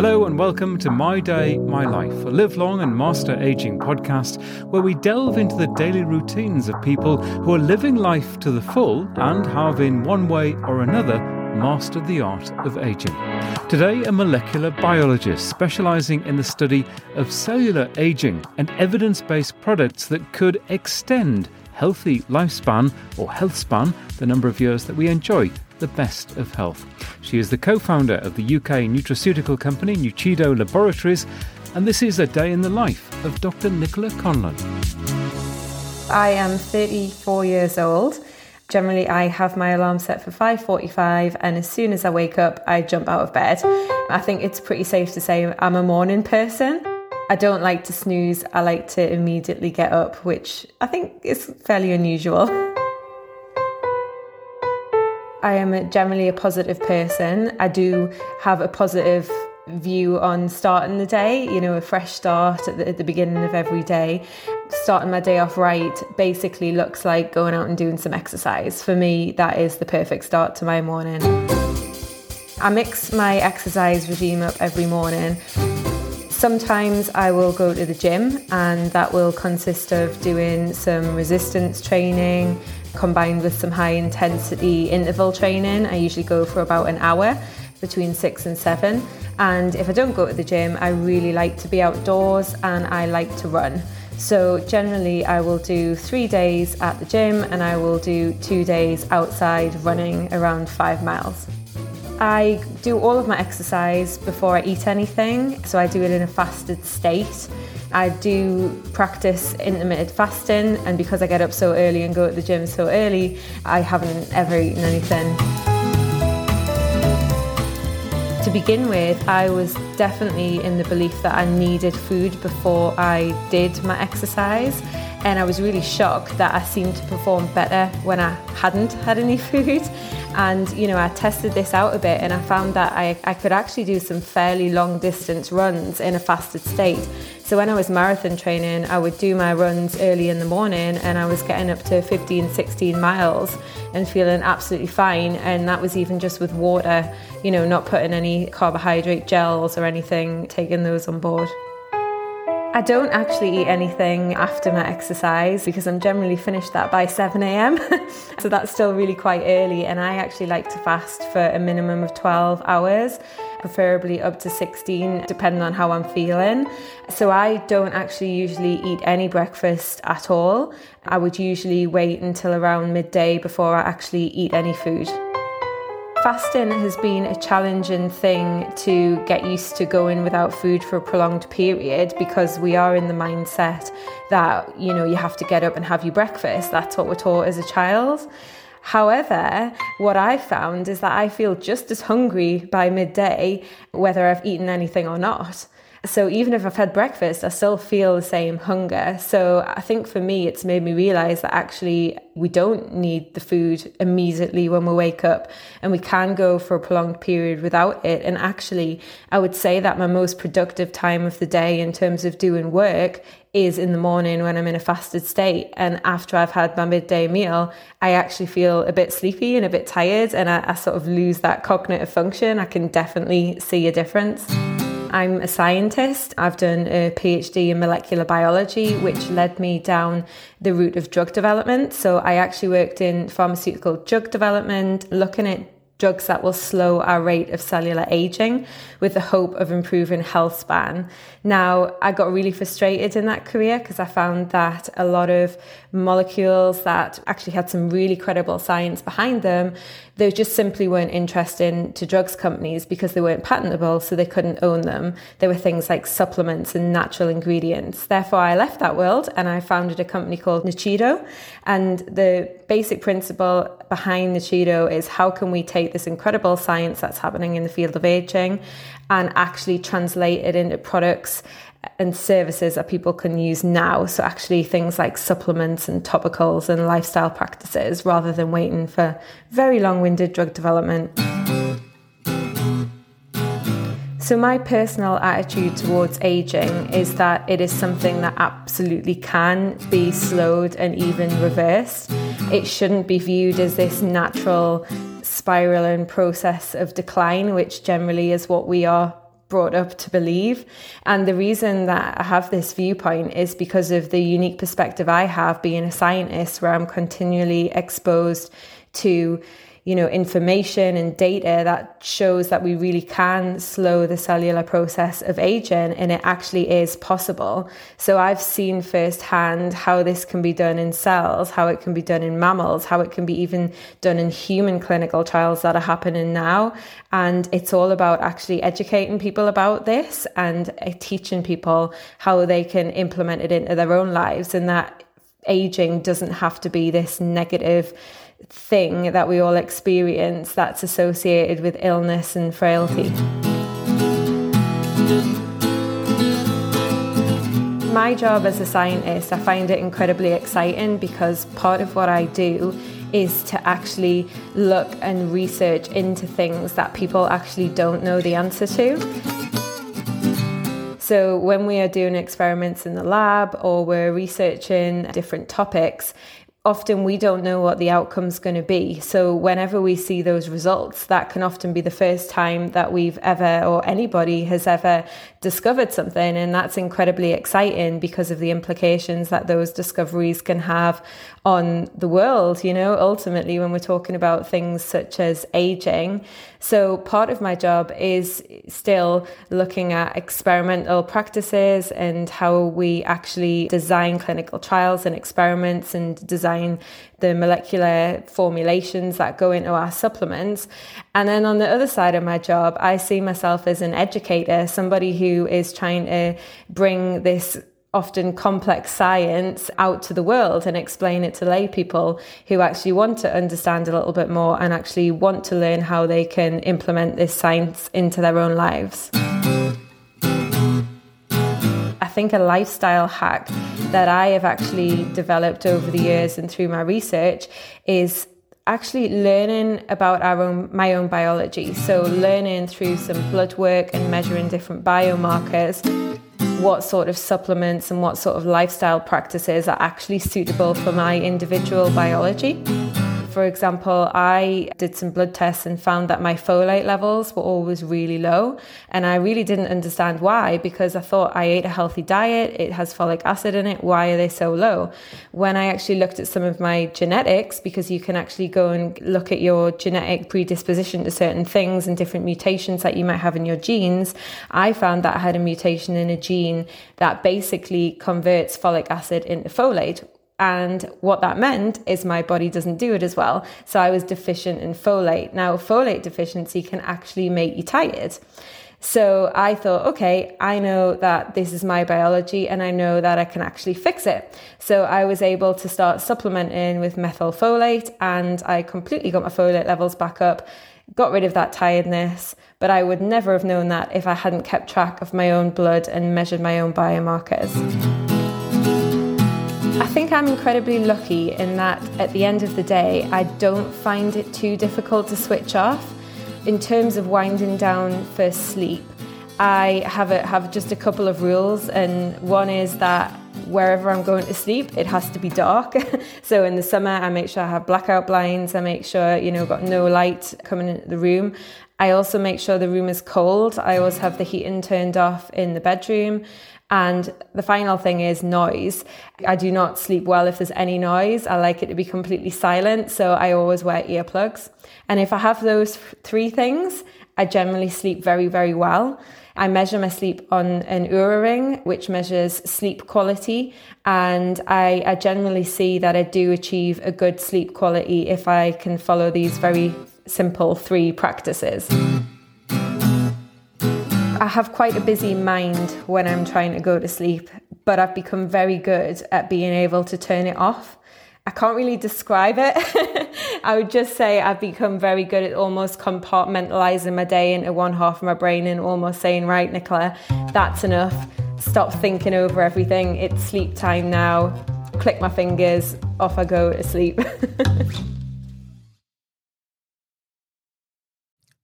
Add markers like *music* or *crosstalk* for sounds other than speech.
Hello and welcome to My Day, My Life, a live long and master aging podcast where we delve into the daily routines of people who are living life to the full and have, in one way or another, mastered the art of aging. Today, a molecular biologist specializing in the study of cellular aging and evidence based products that could extend healthy lifespan or health span, the number of years that we enjoy the best of health. She is the co founder of the UK nutraceutical company Nuchido Laboratories, and this is a day in the life of Dr. Nicola Conlon. I am 34 years old. Generally, I have my alarm set for 5:45, and as soon as I wake up, I jump out of bed. I think it's pretty safe to say I'm a morning person. I don't like to snooze. I like to immediately get up, which I think is fairly unusual. *laughs* I am generally a positive person. I do have a positive view on starting the day, you know, a fresh start at the, at the, beginning of every day. Starting my day off right basically looks like going out and doing some exercise. For me, that is the perfect start to my morning. I mix my exercise regime up every morning. Sometimes I will go to the gym, and that will consist of doing some resistance training combined with some high intensity interval training. I usually go for about an hour between six and seven. And if I don't go to the gym, I really like to be outdoors and I like to run. So generally, I will do three days at the gym and I will do two days outside running around five miles. I do all of my exercise before I eat anything, so I do it in a fasted state. I do practice intermittent fasting, and because I get up so early and go to the gym so early, I haven't ever eaten anything. To begin with, I was definitely in the belief that I needed food before I did my exercise. And I was really shocked that I seemed to perform better when I hadn't had any *laughs* food. And, you know, I tested this out a bit and I found that I, I could actually do some fairly long distance runs in a fasted state. So when I was marathon training, I would do my runs early in the morning and I was getting up to 15, 16 miles and feeling absolutely fine. And that was even just with water, you know, not putting any carbohydrate gels or anything, taking those on board. I don't actually eat anything after my exercise because I'm generally finished that by 7 a.m. *laughs* so that's still really quite early. And I actually like to fast for a minimum of 12 hours, preferably up to 16, depending on how I'm feeling. So I don't actually usually eat any breakfast at all. I would usually wait until around midday before I actually eat any food. Fasting has been a challenging thing to get used to going without food for a prolonged period because we are in the mindset that, you know, you have to get up and have your breakfast. That's what we're taught as a child. However, what I found is that I feel just as hungry by midday, whether I've eaten anything or not. So even if I've had breakfast, I still feel the same hunger. So I think for me, it's made me realize that actually we don't need the food immediately when we wake up and we can go for a prolonged period without it. And actually, I would say that my most productive time of the day in terms of doing work is in the morning when I'm in a fasted state. And after I've had my midday meal, I actually feel a bit sleepy and a bit tired and I, I sort of lose that cognitive function. I can definitely see a difference. I'm a scientist. I've done a PhD in molecular biology, which led me down the route of drug development. So I actually worked in pharmaceutical drug development, looking at drugs that will slow our rate of cellular aging with the hope of improving health span. Now, I got really frustrated in that career because I found that a lot of molecules that actually had some really credible science behind them, they just simply weren't interesting to drugs companies because they weren't patentable, so they couldn't own them. There were things like supplements and natural ingredients. Therefore, I left that world and I founded a company called Nuchido. And the basic principle behind Nuchido is how can we take this incredible science that's happening in the field of aging and actually translate it into products and services that people can use now. So, actually, things like supplements and topicals and lifestyle practices rather than waiting for very long winded drug development. So, my personal attitude towards aging is that it is something that absolutely can be slowed and even reversed. It shouldn't be viewed as this natural spiraling process of decline, which generally is what we are brought up to believe. And the reason that I have this viewpoint is because of the unique perspective I have being a scientist, where I'm continually exposed to you know, information and data that shows that we really can slow the cellular process of aging and it actually is possible. So I've seen firsthand how this can be done in cells, how it can be done in mammals, how it can be even done in human clinical trials that are happening now. And it's all about actually educating people about this and uh, teaching people how they can implement it into their own lives and that aging doesn't have to be this negative thing that we all experience that's associated with illness and frailty. My job as a scientist, I find it incredibly exciting because part of what I do is to actually look and research into things that people actually don't know the answer to. So, when we are doing experiments in the lab or we're researching different topics, often we don't know what the outcome's going to be. So, whenever we see those results, that can often be the first time that we've ever, or anybody has ever discovered something. And that's incredibly exciting because of the implications that those discoveries can have on the world, you know, ultimately, when we're talking about things such as aging. So, part of my job is still looking at experimental practices and how we actually design clinical trials and experiments and design the molecular formulations that go into our supplements. And then on the other side of my job, I see myself as an educator, somebody who is trying to bring this often complex science out to the world and explain it to lay people who actually want to understand a little bit more and actually want to learn how they can implement this science into their own lives. I think a lifestyle hack that I have actually developed over the years and through my research is actually learning about our own my own biology so learning through some blood work and measuring different biomarkers what sort of supplements and what sort of lifestyle practices are actually suitable for my individual biology. For example, I did some blood tests and found that my folate levels were always really low. And I really didn't understand why because I thought I ate a healthy diet, it has folic acid in it. Why are they so low? When I actually looked at some of my genetics, because you can actually go and look at your genetic predisposition to certain things and different mutations that you might have in your genes, I found that I had a mutation in a gene that basically converts folic acid into folate and what that meant is my body doesn't do it as well. So I was deficient in folate. Now, folate deficiency can actually make you tired. So I thought, okay, I know that this is my biology and I know that I can actually fix it. So I was able to start supplementing with methylfolate and I completely got my folate levels back up, got rid of that tiredness. But I would never have known that if I hadn't kept track of my own blood and measured my own biomarkers. I think I'm incredibly lucky in that at the end of the day, I don't find it too difficult to switch off. In terms of winding down for sleep, I have a, have just a couple of rules, and one is that wherever I'm going to sleep, it has to be dark. *laughs* so in the summer, I make sure I have blackout blinds. I make sure you know got no light coming into the room. I also make sure the room is cold. I always have the heating turned off in the bedroom. And the final thing is noise. I do not sleep well if there's any noise. I like it to be completely silent. So I always wear earplugs. And if I have those three things, I generally sleep very, very well. I measure my sleep on an Oura ring, which measures sleep quality. And I, I generally see that I do achieve a good sleep quality if I can follow these very simple three practices. I have quite a busy mind when I'm trying to go to sleep, but I've become very good at being able to turn it off. I can't really describe it. *laughs* I would just say I've become very good at almost compartmentalizing my day into one half of my brain and almost saying, right, Nicola, that's enough. Stop thinking over everything. It's sleep time now. Click my fingers, off I go to sleep. *laughs*